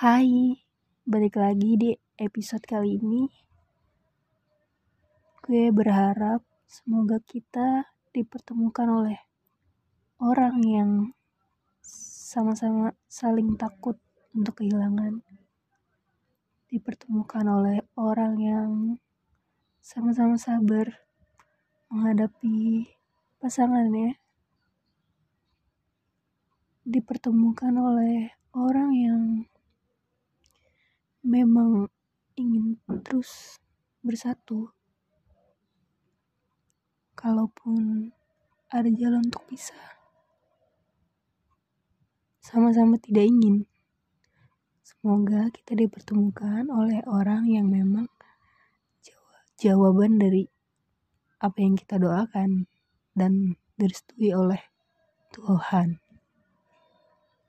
Hai, balik lagi di episode kali ini. Gue berharap semoga kita dipertemukan oleh orang yang sama-sama saling takut untuk kehilangan. Dipertemukan oleh orang yang sama-sama sabar menghadapi pasangannya. Dipertemukan oleh orang yang memang ingin terus bersatu. Kalaupun ada jalan untuk pisah, sama-sama tidak ingin. Semoga kita dipertemukan oleh orang yang memang jawaban dari apa yang kita doakan dan direstui oleh Tuhan.